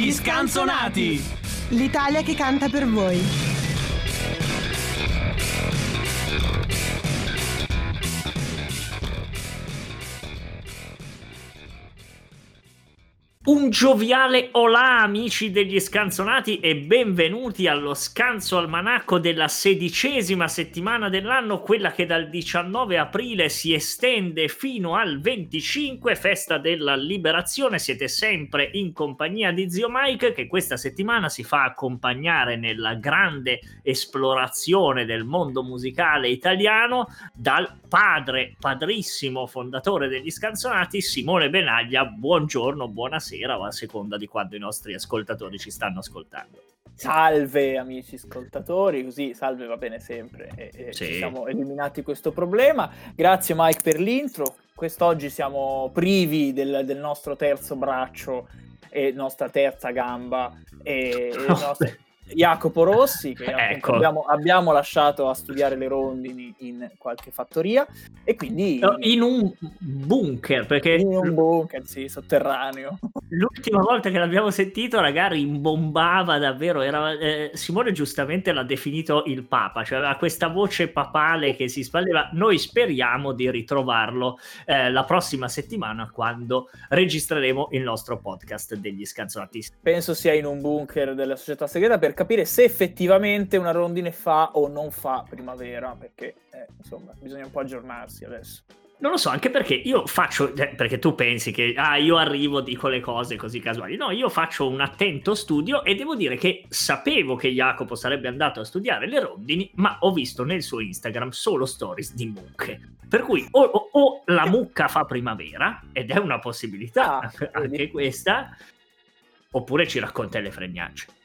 Gli scanzonati! L'Italia che canta per voi. Un gioviale olà amici degli scanzonati e benvenuti allo scanso almanacco della sedicesima settimana dell'anno, quella che dal 19 aprile si estende fino al 25, festa della liberazione. Siete sempre in compagnia di Zio Mike che questa settimana si fa accompagnare nella grande esplorazione del mondo musicale italiano dal padre, padrissimo fondatore degli scanzonati, Simone Benaglia. Buongiorno, buonasera sera o a seconda di quando i nostri ascoltatori ci stanno ascoltando. Salve amici ascoltatori, così salve va bene sempre e, e sì. siamo eliminati questo problema. Grazie Mike per l'intro. Quest'oggi siamo privi del, del nostro terzo braccio e nostra terza gamba e, e nostre Jacopo Rossi, che ecco. abbiamo, abbiamo, lasciato a studiare le rondini in qualche fattoria, e quindi... In un bunker, perché... In un bunker, sì, sotterraneo. L'ultima volta che l'abbiamo sentito, ragazzi, rimbombava davvero, era, eh, Simone giustamente l'ha definito il Papa, cioè aveva questa voce papale che si spalleva. Noi speriamo di ritrovarlo eh, la prossima settimana quando registreremo il nostro podcast degli scanzonati. Penso sia in un bunker della società segreta perché capire se effettivamente una rondine fa o non fa primavera, perché eh, insomma bisogna un po' aggiornarsi adesso. Non lo so, anche perché io faccio, eh, perché tu pensi che ah, io arrivo, dico le cose così casuali. No, io faccio un attento studio e devo dire che sapevo che Jacopo sarebbe andato a studiare le rondini, ma ho visto nel suo Instagram solo stories di mucche. Per cui o, o, o la mucca fa primavera, ed è una possibilità ah, anche questa, oppure ci racconta le fregnacce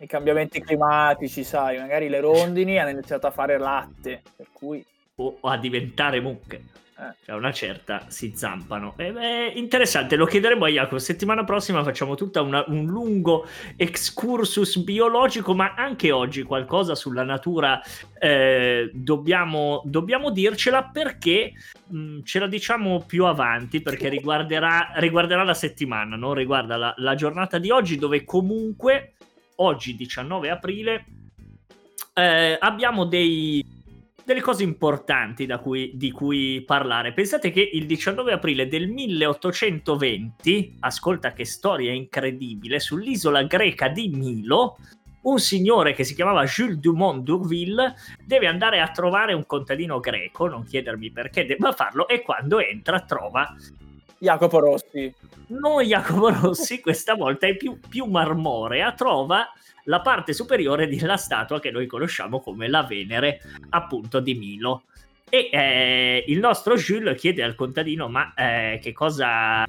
i cambiamenti climatici, sai, magari le rondini hanno iniziato a fare latte, per cui... O a diventare mucche. Eh. Cioè una certa si zampano. E beh, interessante, lo chiederemo a Jacopo. Settimana prossima facciamo tutta una, un lungo excursus biologico, ma anche oggi qualcosa sulla natura eh, dobbiamo, dobbiamo, dircela perché mh, mm, ce la diciamo più avanti, perché riguarderà, riguarderà la settimana, non riguarda la, la giornata di oggi, dove comunque oggi 19 aprile eh, abbiamo dei, delle cose importanti cui, di cui parlare. Pensate che il 19 aprile del 1820, ascolta che storia incredibile, sull'isola greca di Milo, un signore che si chiamava Jules Dumont d'Urville deve andare a trovare un contadino greco, non chiedermi perché debba farlo, e quando entra trova Jacopo Rossi. Non Jacopo Rossi, questa volta è più, più marmorea, trova la parte superiore della statua che noi conosciamo come la Venere, appunto di Milo. E eh, il nostro Jules chiede al contadino: Ma eh, che cosa.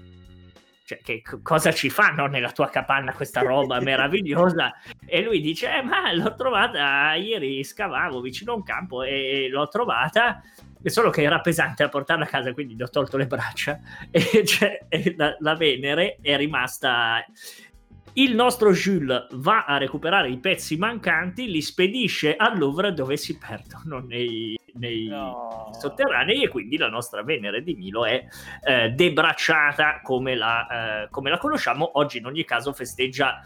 Cioè, che cosa ci fanno nella tua capanna questa roba meravigliosa? E lui dice: eh, Ma l'ho trovata ieri, scavavo vicino a un campo e l'ho trovata solo che era pesante a portarla a casa, quindi gli ho tolto le braccia e, cioè, e la, la, Venere è rimasta. Il nostro Jules va a recuperare i pezzi mancanti, li spedisce al Louvre dove si perdono nei, nei no. sotterranei e quindi la nostra Venere di Milo è eh, debracciata come la, eh, come la conosciamo. Oggi in ogni caso festeggia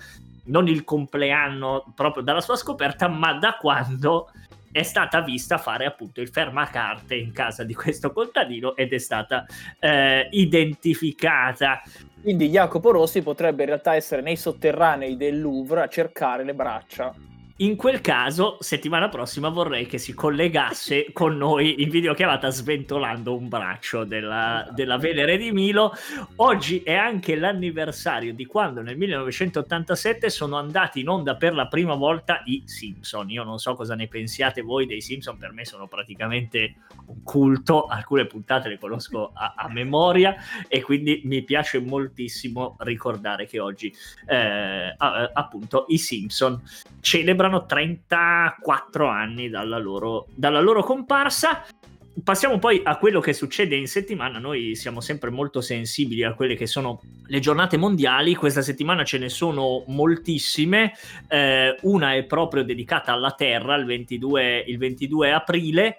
non il compleanno proprio dalla sua scoperta, ma da quando è stata vista fare appunto il fermacarte in casa di questo contadino ed è stata eh, identificata. Quindi Jacopo Rossi potrebbe in realtà essere nei sotterranei del Louvre a cercare le braccia in quel caso, settimana prossima vorrei che si collegasse con noi in videochiamata sventolando un braccio della, della, Venere di Milo. Oggi è anche l'anniversario di quando nel 1987 sono andati in onda per la prima volta i Simpson. Io non so cosa ne pensiate voi dei Simpson, per me sono praticamente un culto, alcune puntate le conosco a, a memoria e quindi mi piace moltissimo ricordare che oggi eh, appunto i Simpson celebrano celebrano 34 anni dalla loro, dalla loro comparsa. Passiamo poi a quello che succede in settimana. Noi siamo sempre molto sensibili a quelle che sono le giornate mondiali. Questa settimana ce ne sono moltissime. Eh, una è proprio dedicata alla Terra, il 22, il 22 aprile.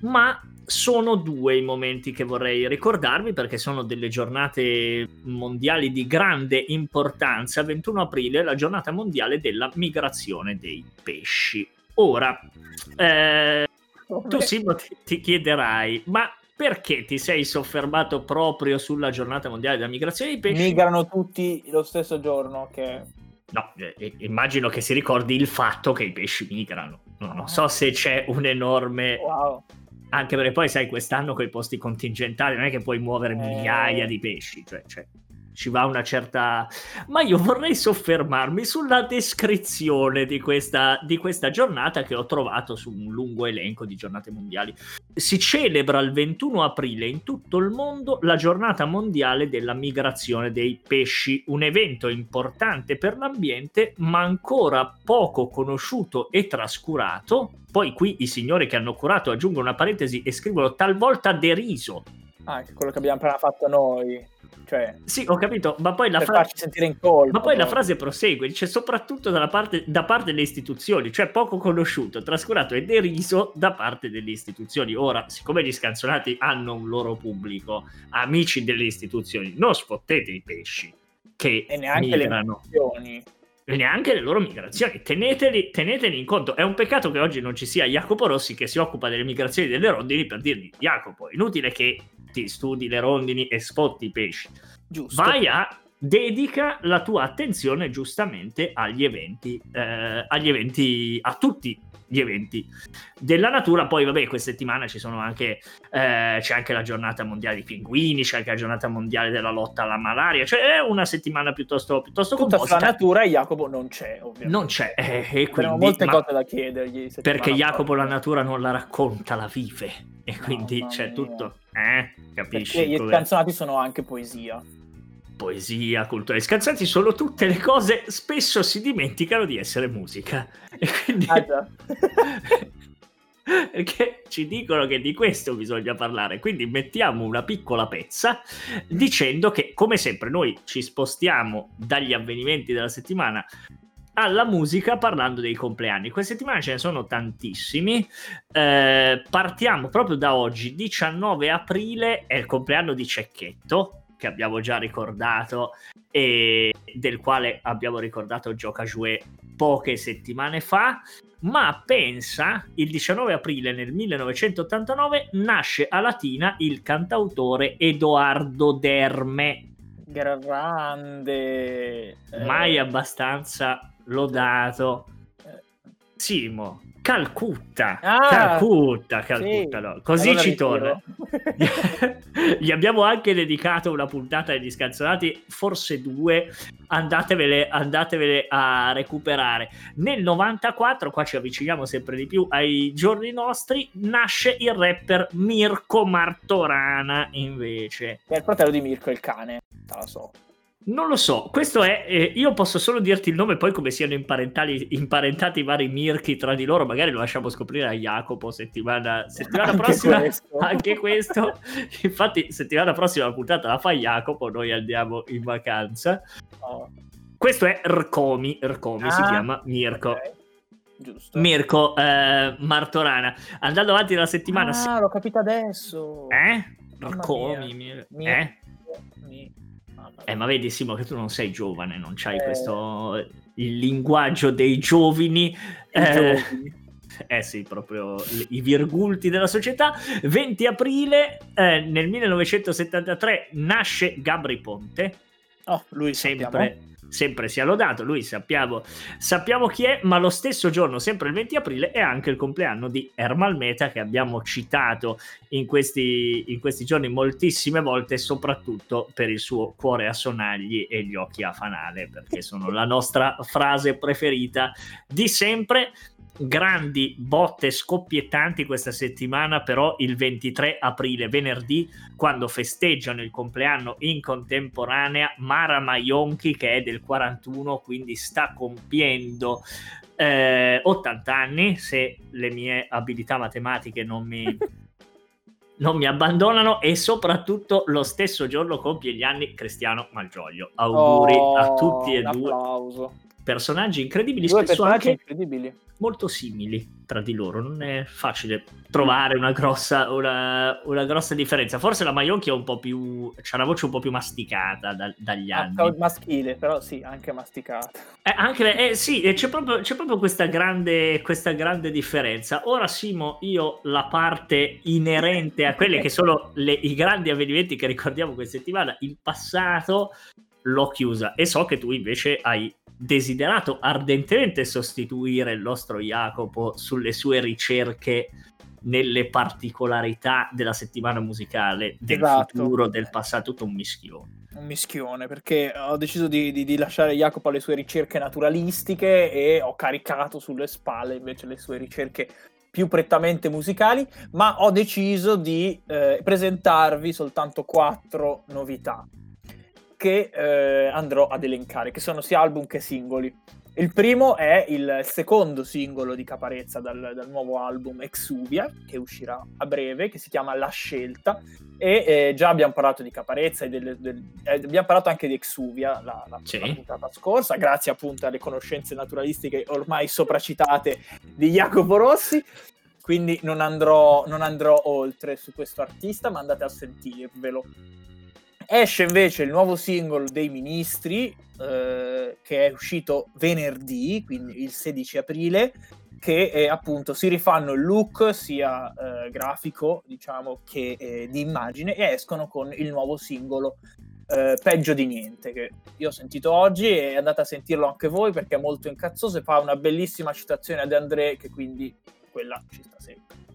Ma sono due i momenti che vorrei ricordarvi perché sono delle giornate mondiali di grande importanza. 21 aprile, la giornata mondiale della migrazione dei pesci. Ora, eh, tu Simo ti, ti chiederai, ma perché ti sei soffermato proprio sulla giornata mondiale della migrazione dei pesci? Migrano tutti lo stesso giorno che... No, eh, immagino che si ricordi il fatto che i pesci migrano. No, non so se c'è un enorme... Wow. Anche perché poi sai, quest'anno con i posti contingentali non è che puoi muovere eh... migliaia di pesci, cioè, cioè ci va una certa... Ma io vorrei soffermarmi sulla descrizione di questa, di questa giornata che ho trovato su un lungo elenco di giornate mondiali. Si celebra il 21 aprile in tutto il mondo la giornata mondiale della migrazione dei pesci, un evento importante per l'ambiente ma ancora poco conosciuto e trascurato. Poi qui i signori che hanno curato aggiungono una parentesi e scrivono talvolta deriso. Ah, anche quello che abbiamo appena fatto noi. Cioè, sì, ho capito, ma poi, la, fra... colpo, ma poi la frase prosegue, dice soprattutto parte, da parte delle istituzioni, cioè poco conosciuto, trascurato e deriso da parte delle istituzioni. Ora, siccome gli scanzonati hanno un loro pubblico, amici delle istituzioni, non sfottete i pesci che e neanche migrano. le migrazioni neanche le loro migrazioni. Teneteli, teneteli, in conto. È un peccato che oggi non ci sia Jacopo Rossi che si occupa delle migrazioni delle rondini per dirgli: Jacopo, inutile che ti studi le rondini e spotti i pesci. Giusto. Vai a dedica la tua attenzione giustamente agli eventi, eh, agli eventi, a tutti gli eventi della natura. Poi, vabbè, questa settimana ci sono anche, eh, c'è anche la giornata mondiale dei pinguini, c'è anche la giornata mondiale della lotta alla malaria. Cioè, è una settimana piuttosto, piuttosto Tutta composta. la natura e Jacopo non c'è, ovviamente. Non c'è, eh, e quindi, molte cose da chiedergli. Perché Jacopo la natura non la racconta, la vive. E quindi no, c'è tutto. Eh, capisci? Perché gli canzonati sono anche poesia poesia, cultura. I scansanti sono tutte le cose, spesso si dimenticano di essere musica. E quindi... Ah, perché ci dicono che di questo bisogna parlare, quindi mettiamo una piccola pezza dicendo che come sempre noi ci spostiamo dagli avvenimenti della settimana alla musica parlando dei compleanni. Questa settimana ce ne sono tantissimi. Eh, partiamo proprio da oggi, 19 aprile, è il compleanno di Cecchetto, che abbiamo già ricordato e del quale abbiamo ricordato Gioca Jouet poche settimane fa, ma pensa, il 19 aprile nel 1989 nasce a Latina il cantautore Edoardo Derme. Grande! Mai abbastanza lodato. Simo, Calcutta, ah, Calcutta, Calcutta, sì. no. così allora ci torna. Gli abbiamo anche dedicato una puntata degli scanzonati, forse due, andatevele, andatevele a recuperare. Nel 94, qua ci avviciniamo sempre di più ai giorni nostri, nasce il rapper Mirko Martorana invece. È il fratello di Mirko il cane, la so. Non lo so, questo è. Eh, io posso solo dirti il nome, poi come siano imparentati, i vari Mirchi tra di loro, magari lo lasciamo scoprire a Jacopo settimana, settimana anche prossima. Questo. Anche questo. Infatti, settimana prossima la puntata la fa Jacopo, noi andiamo in vacanza. Oh. Questo è Rcomi, Rcomi ah, si chiama Mirko. Okay. Giusto. Mirko eh, Martorana. Andando avanti la settimana. Ah, se... l'ho capito adesso. Eh? Rcomi. Mir... Eh? Eh, ma vedi, Simo, che tu non sei giovane, non c'hai eh... questo il linguaggio dei giovani. Eh, eh sì, proprio i virgulti della società. 20 aprile eh, nel 1973 nasce Gabri Ponte. Oh, lui sempre. Sappiamo sempre sia lodato, lui sappiamo, sappiamo chi è, ma lo stesso giorno, sempre il 20 aprile, è anche il compleanno di Ermal Meta che abbiamo citato in questi, in questi giorni moltissime volte, soprattutto per il suo cuore a sonagli e gli occhi a fanale, perché sono la nostra frase preferita di sempre grandi botte scoppiettanti questa settimana, però il 23 aprile, venerdì, quando festeggiano il compleanno in contemporanea Mara Maionchi che è del 41, quindi sta compiendo eh, 80 anni, se le mie abilità matematiche non mi, non mi abbandonano e soprattutto lo stesso giorno compie gli anni Cristiano Malgioglio. Auguri oh, a tutti e due. Applauso personaggi incredibili, Due spesso anche incredibili. Molto simili tra di loro. Non è facile trovare una grossa, una, una grossa differenza. Forse la Maionchi è un po' più. c'ha la voce un po' più masticata da, dagli Ah, anni. maschile, però sì, anche masticata. Eh, anche, eh, sì, eh, c'è proprio, c'è proprio questa, grande, questa grande differenza. Ora, Simo, io la parte inerente a quelli che sono le- i grandi avvenimenti che ricordiamo questa settimana, il passato l'ho chiusa e so che tu invece hai desiderato ardentemente sostituire il nostro Jacopo sulle sue ricerche nelle particolarità della settimana musicale, del Esatto. futuro, del passato, tutto un mischione. Un mischione, perché ho deciso di, di- di lasciare Jacopo alle sue ricerche naturalistiche e ho caricato sulle spalle invece le sue ricerche più prettamente musicali, ma ho deciso di eh, presentarvi soltanto quattro novità che eh, andrò ad elencare, che sono sia album che singoli. Il primo è il secondo singolo di Caparezza dal, dal nuovo album Exuvia, che uscirà a breve, che si chiama La Scelta, e eh, già abbiamo parlato di Caparezza e delle- del- eh, abbiamo parlato anche di Exuvia la, la, Sì. la puntata scorsa, grazie appunto alle conoscenze naturalistiche ormai sopracitate di Jacopo Rossi. Quindi non andrò, non andrò oltre su questo artista, ma andate a sentirvelo. Esce invece il nuovo singolo dei Ministri, eh, che è uscito venerdì, quindi il 16 aprile, che eh, appunto si rifanno il look sia eh, grafico, diciamo, che eh, di immagine e escono con il nuovo singolo eh, Peggio di niente, che io ho sentito oggi e andate a sentirlo anche voi perché è molto incazzoso e fa una bellissima citazione ad André, che quindi quella ci sta sempre.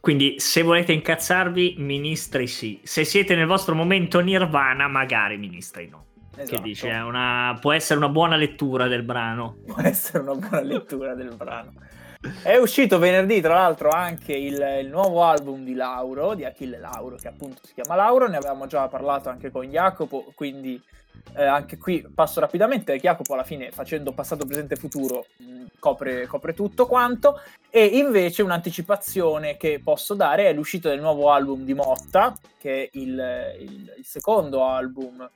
Quindi, se volete incazzarvi, ministri sì. Se siete nel vostro momento nirvana, magari ministri no. Che Esatto. dice, è una- può essere una buona lettura del brano. può essere una buona lettura del brano. È uscito venerdì, tra l'altro, anche il, il nuovo album di Lauro, di Achille Lauro, che appunto si chiama Lauro. Ne avevamo già parlato anche con Jacopo, quindi eh, anche qui passo rapidamente. Jacopo, alla fine, facendo passato, presente e futuro, mh, copre, copre tutto quanto. E invece un'anticipazione che posso dare è l'uscita del nuovo album di Motta, che è il, il- il secondo album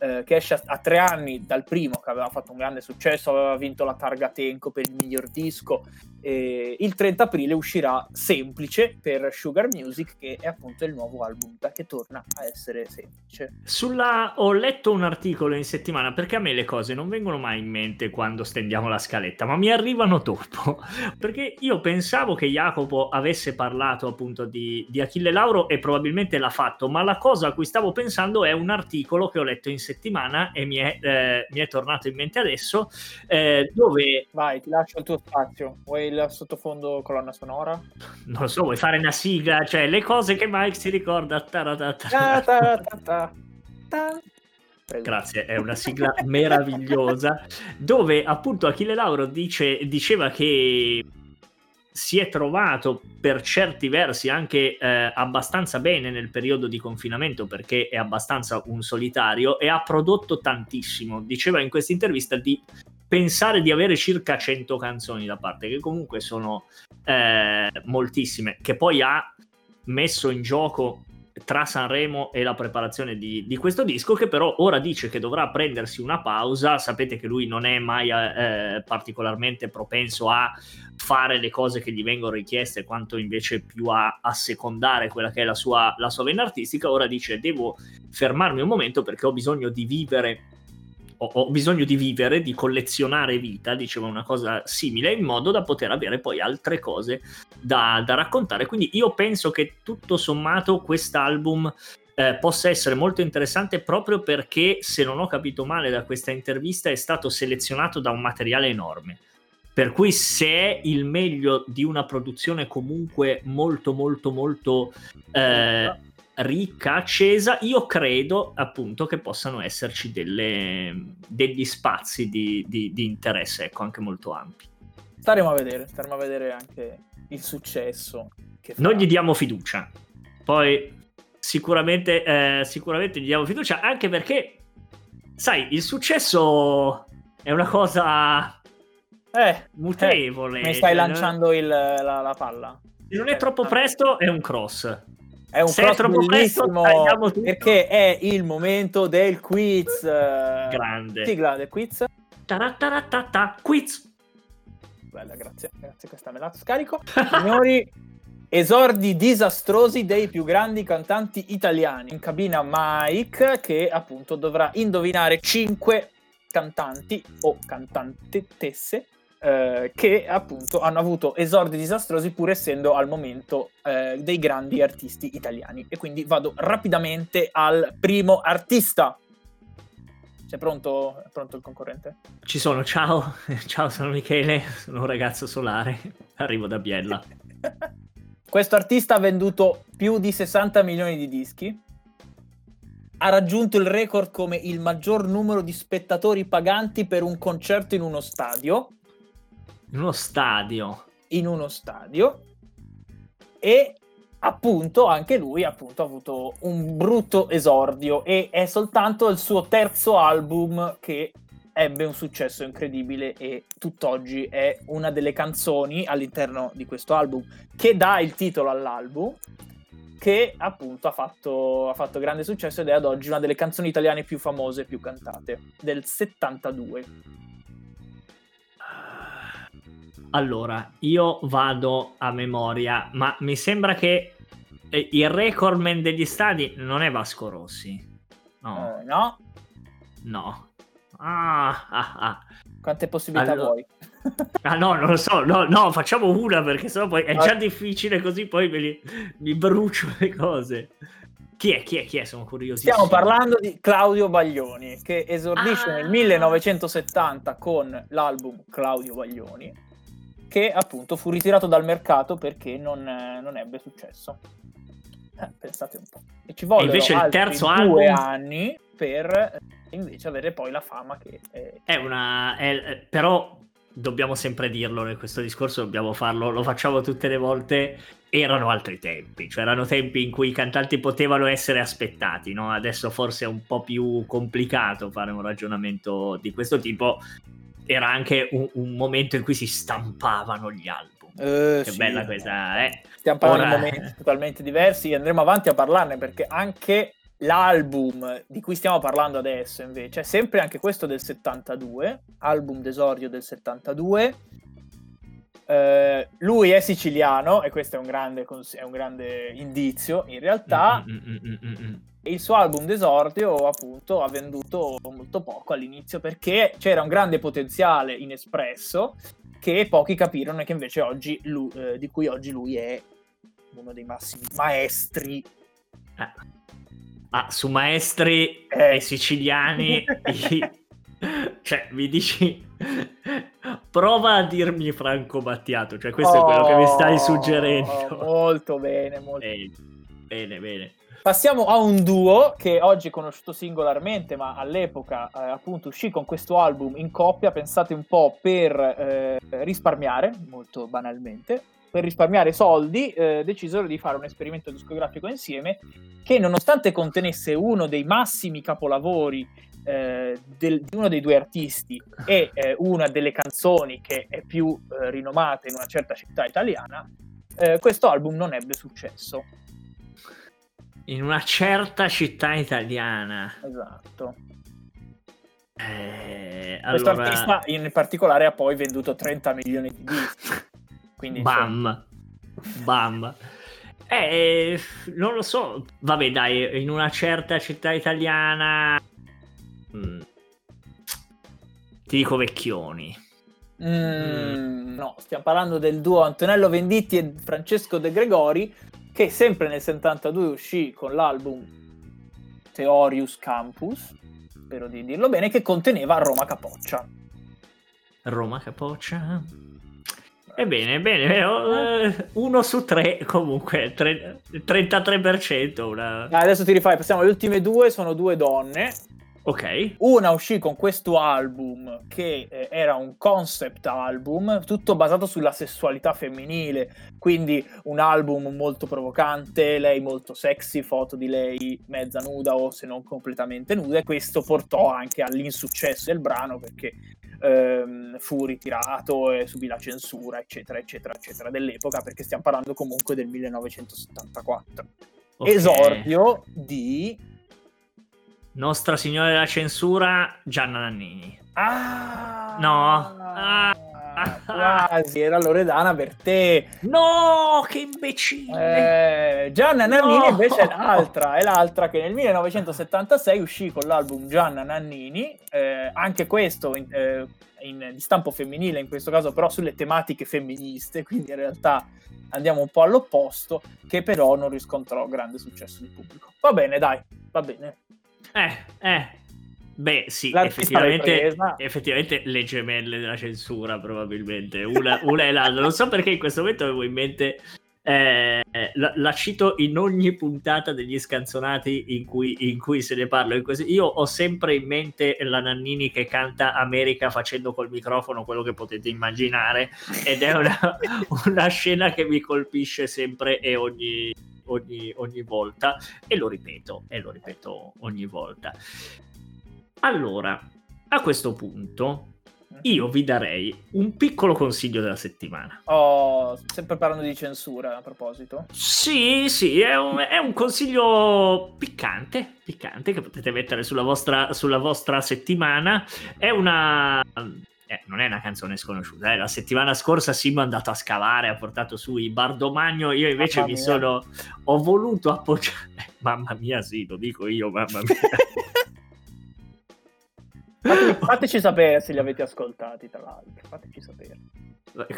eh, che esce a tre anni dal primo, che aveva fatto un grande successo, aveva vinto la targa Tenco per il miglior disco. E il 30 aprile uscirà Semplice per Sugar Music, che è appunto il nuovo album che torna a essere semplice. Sulla... Ho letto un articolo in settimana perché a me le cose non vengono mai in mente quando stendiamo la scaletta, ma mi arrivano dopo. Perché io pensavo che Jacopo avesse parlato appunto di, di Achille Lauro e probabilmente l'ha fatto, ma la cosa a cui stavo pensando è un articolo che ho letto in settimana e mi è, eh, mi è tornato in mente adesso, eh, dove Vai, ti lascio il tuo spazio. Vuoi il sottofondo colonna sonora? non lo so, vuoi fare una sigla, cioè le cose che Mike si ricorda. taratata. Prego. Grazie, è una sigla meravigliosa dove appunto Achille Lauro dice, diceva che si è trovato per certi versi anche eh, abbastanza bene nel periodo di confinamento perché è abbastanza un solitario e ha prodotto tantissimo. Diceva in questa intervista di pensare di avere circa 100 canzoni da parte, che comunque sono eh, moltissime, che poi ha messo in gioco tra Sanremo e la preparazione di, di questo disco, che però ora dice che dovrà prendersi una pausa. Sapete che lui non è mai eh, particolarmente propenso a fare le cose che gli vengono richieste, quanto invece più a, a secondare quella che è la sua, la sua vena artistica. Ora dice: Devo fermarmi un momento perché ho bisogno di vivere ho, bisogno di vivere, di collezionare vita, diceva una cosa simile, in modo da poter avere poi altre cose da, da raccontare. Quindi io penso che tutto sommato quest'album eh, possa essere molto interessante proprio perché, se non ho capito male da questa intervista, è stato selezionato da un materiale enorme. Per cui se è il meglio di una produzione comunque molto molto molto eh, ricca, accesa, io credo appunto che possano esserci delle, degli spazi di, di, di interesse, ecco, anche molto ampi. Staremo a vedere, staremo a vedere anche il successo. Farà. gli diamo fiducia, poi sicuramente, eh, sicuramente gli diamo fiducia, anche perché, sai, il successo è una cosa Eh, mutevole. mi stai cioè, lanciando il- la, la palla. Se non è troppo presto, è un cross. È un cross troppo presto, bellissimo perché è il momento del quiz. Grande. Sigla del quiz. Tarattaratata, quiz. Bella, grazie, grazie, questa me la scarico. Signori, esordi disastrosi dei più grandi cantanti italiani. In cabina Mike che appunto dovrà indovinare 5 cantanti o cantantesse eh, che appunto hanno avuto esordi disastrosi pur essendo al momento eh, dei grandi artisti italiani. E quindi vado rapidamente al primo artista. Sei pronto? È pronto il concorrente? Ci sono, ciao, ciao, sono Michele, sono un ragazzo solare, arrivo da Biella. Questo artista ha venduto più di 60 milioni di dischi, ha raggiunto il record come il maggior numero di spettatori paganti per un concerto in uno stadio in uno stadio. In uno stadio. E appunto anche lui appunto, ha avuto un brutto esordio e è soltanto il suo terzo album che ebbe un successo incredibile e tutt'oggi è una delle canzoni all'interno di questo album che dà il titolo all'album che appunto ha fatto, ha fatto grande successo ed è ad oggi una delle canzoni italiane più famose e più cantate del 72 allora, io vado a memoria, ma mi sembra che eh, il recordman degli stadi non è Vasco Rossi. No. Uh, no. No. Ah, ah, ah. Quante possibilità allora... vuoi? ah no, non lo so, no, no, facciamo una perché sennò poi è già difficile così poi li, mi brucio le cose. Chi è? Chi è? Chi è? Sono curiosissimo. Stiamo parlando di Claudio Baglioni che esordisce ah. nel 1970 con l'album Claudio Baglioni che appunto fu ritirato dal mercato perché non, non ebbe successo. Eh, pensate un po'. E ci vogliono invece il terzo due album... anni per invece avere poi la fama che è... è una... È, però dobbiamo sempre dirlo in questo discorso, dobbiamo farlo, lo facciamo tutte le volte, erano altri tempi, cioè erano tempi in cui i cantanti potevano essere aspettati, no? adesso forse è un po' più complicato fare un ragionamento di questo tipo, era anche un, un, momento in cui si stampavano gli album. Uh, che sì, bella questa, eh. Stiamo parlando Ora... di momenti totalmente diversi, andremo avanti a parlarne perché anche l'album di cui stiamo parlando adesso invece è sempre anche questo del 72, album d'esordio del 72. Uh, lui è siciliano e questo è un grande, è un grande indizio in realtà. Mm, mm, mm, mm il suo album d'esordio appunto ha venduto molto poco all'inizio perché c'era un grande potenziale inespresso che pochi capirono e che invece oggi lui, eh, di cui oggi lui è uno dei massimi maestri. Ah, ah su maestri eh. e siciliani, cioè mi dici prova a dirmi Franco Battiato, cioè questo oh, è quello che mi stai oh, suggerendo. Molto bene, molto bene. Bene, bene. Passiamo a un duo che oggi è conosciuto singolarmente, ma all'epoca eh, appunto uscì con questo album in coppia, pensate un po' per eh, risparmiare, molto banalmente, per risparmiare soldi, eh, decisero di fare un esperimento discografico insieme che nonostante contenesse uno dei massimi capolavori eh, del, di uno dei due artisti e eh, una delle canzoni che è più eh, rinomata in una certa città italiana, questo album non ebbe successo in una certa città italiana. Esatto. Eh, Questo allora... artista in particolare ha poi venduto 30 milioni di dischi. Quindi, Bam. Insomma... Bam. Eh, non lo so. Vabbè, dai, in una certa città italiana... Mm. Ti dico vecchioni. Mm, mm. No, stiamo parlando del duo Antonello Venditti e Francesco De Gregori, che sempre nel 72 uscì con l'album Theorius Campus, spero di dirlo bene, che conteneva Roma Capoccia. Roma Capoccia? Ebbene, bene, eh, uno su tre comunque, tre, 33%. Una... Adesso ti rifai, passiamo alle ultime due, sono due donne, Ok. Una uscì con questo album che eh, era un concept album, tutto basato sulla sessualità femminile, quindi un album molto provocante, lei molto sexy, foto di lei mezza nuda o se non completamente nuda e questo portò anche all'insuccesso del brano perché ehm, fu ritirato e subì la censura, eccetera, eccetera, eccetera, dell'epoca perché stiamo parlando comunque del 1974. Okay. Esordio di nostra Signora della Censura, Gianna Nannini. Ah! No. Ah, quasi, era Loredana per te. No, che imbecille. Eh, Gianna Nannini no. invece è l'altra, è l'altra che nel 1976 uscì con l'album Gianna Nannini, eh, anche questo in, eh, in, di stampo femminile, in questo caso però sulle tematiche femministe, quindi in realtà andiamo un po' all'opposto, che però non riscontrò grande successo di pubblico. Va bene, dai, va bene. Eh, eh, Beh, sì, effettivamente, effettivamente, le gemelle della censura, probabilmente. Una, una e l'altra. Non so perché in questo momento avevo in mente. Eh, la, la, cito in ogni puntata degli scanzonati in cui, in cui se ne parla. Io ho sempre in mente la Nannini che canta America facendo col microfono quello che potete immaginare, ed è una, una scena che mi colpisce sempre e ogni, ogni, ogni volta, e lo ripeto, e lo ripeto ogni volta. Allora, a questo punto io vi darei un piccolo consiglio della settimana. Oh, sempre parlando di censura a proposito. Sì, sì, è un, è un consiglio piccante, piccante che potete mettere sulla vostra, sulla vostra settimana. È una... Eh, non è una canzone sconosciuta. Eh. La settimana scorsa Simo è andato a scavare, ha portato su i Bardomagno. Io invece mamma mi mia. sono. Ho voluto appoggiare. mamma mia, sì, lo dico io, mamma mia. Fateci sapere se li avete ascoltati, tra l'altro. Fateci sapere.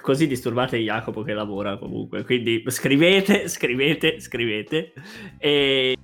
Così disturbate Jacopo che lavora comunque. Quindi scrivete, scrivete, scrivete. E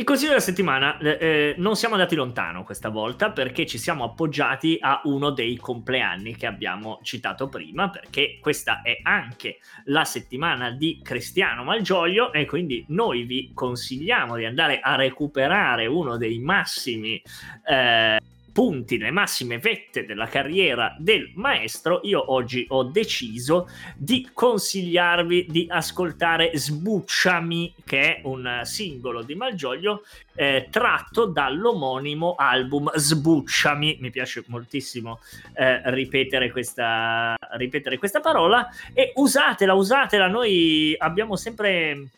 il consiglio della settimana, eh, eh, non siamo andati lontano questa volta perché ci siamo appoggiati a uno dei compleanni che abbiamo citato prima, perché questa è anche la settimana di Cristiano Malgioglio e quindi noi vi consigliamo di andare a recuperare uno dei massimi... Eh, punti, le massime vette della carriera del maestro, io oggi ho deciso di consigliarvi di ascoltare Sbucciami, che è un singolo di Malgioglio eh, tratto dall'omonimo album Sbucciami. Mi piace moltissimo eh, ripetere, questa, ripetere questa parola e usatela, usatela. Noi abbiamo sempre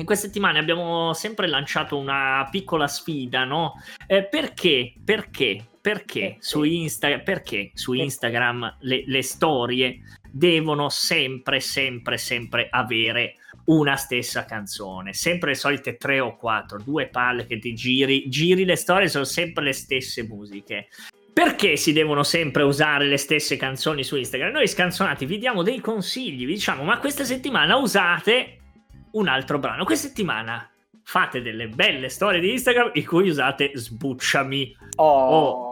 in queste settimane abbiamo sempre lanciato una piccola sfida, no? Eh, perché? Perché? Perché su, Insta- perché su Instagram le, le storie devono sempre, sempre, sempre avere una stessa canzone, sempre le solite tre o quattro, due palle che ti giri, giri le storie, sono sempre le stesse musiche. Perché si devono sempre usare le stesse canzoni su Instagram? Noi scanzonati vi diamo dei consigli, vi diciamo ma questa settimana usate un altro brano. Questa settimana fate delle belle storie di Instagram in cui usate sbucciami. Oh. oh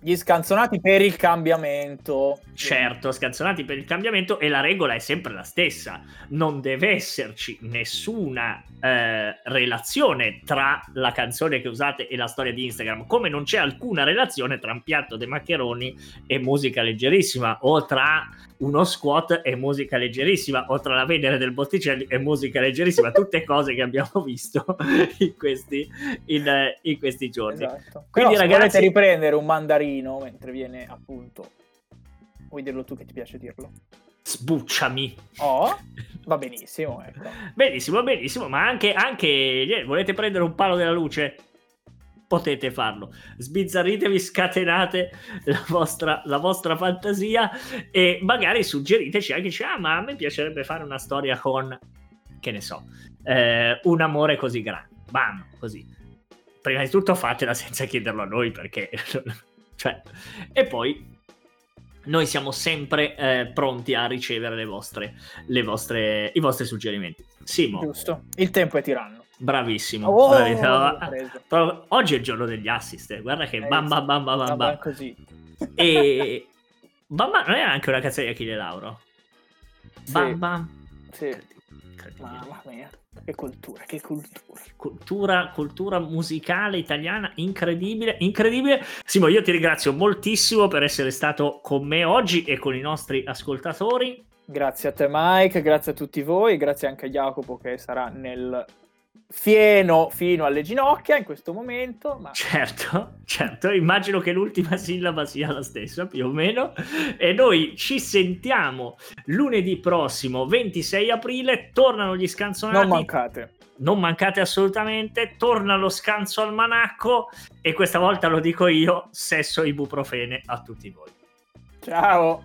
gli scanzonati per il cambiamento. Certo, scanzonati per il cambiamento e la regola è sempre la stessa. Non deve esserci nessuna eh, relazione tra la canzone che usate e la storia di Instagram, come non c'è alcuna relazione tra un piatto de maccheroni e musica leggerissima, o tra uno squat e musica leggerissima, o tra la Venere del Botticelli e musica leggerissima, tutte cose che abbiamo visto in questi, in, in questi giorni. Esatto. Quindi Però, ragazzi, volete riprendere un mandarino mentre viene appunto, vuoi dirlo tu che ti piace dirlo? Sbucciami. Oh, va benissimo. Ecco. benissimo, benissimo, ma anche, anche volete prendere un palo della luce? potete farlo. Sbizzarritevi, scatenate la vostra, la vostra fantasia e magari suggeriteci anche, dice, ah, ma a me piacerebbe fare una storia con, che ne so, eh, un amore così grande. Bam, così. Prima di tutto fatela senza chiederlo a noi perché... cioè, e poi noi siamo sempre eh, pronti a ricevere le vostre, le vostre, i vostri suggerimenti. Simo. Giusto, il tempo è tiranno. Bravissimo. Oh, bravissimo. Oggi è il giorno degli assist. Eh. Guarda che bam bam bam bam bam. così. E bam bam non è anche una canzone di Achille Lauro. Bam sì. bam. Sì. Mamma mia. Che cultura, che cultura. cultura. Cultura musicale italiana incredibile, incredibile. Simo, io ti ringrazio moltissimo per essere stato con me oggi e con i nostri ascoltatori. Grazie a te Mike, grazie a tutti voi, grazie anche a Jacopo che sarà nel fieno fino alle ginocchia in questo momento. Ma... Certo, certo, immagino che l'ultima sillaba sia la stessa più o meno. E noi ci sentiamo lunedì prossimo, 26 aprile. Tornano gli scanzonati. Non mancate. non mancate assolutamente, torna lo scanso al manacco e questa volta lo dico io, sesso ibuprofene a tutti voi. Ciao!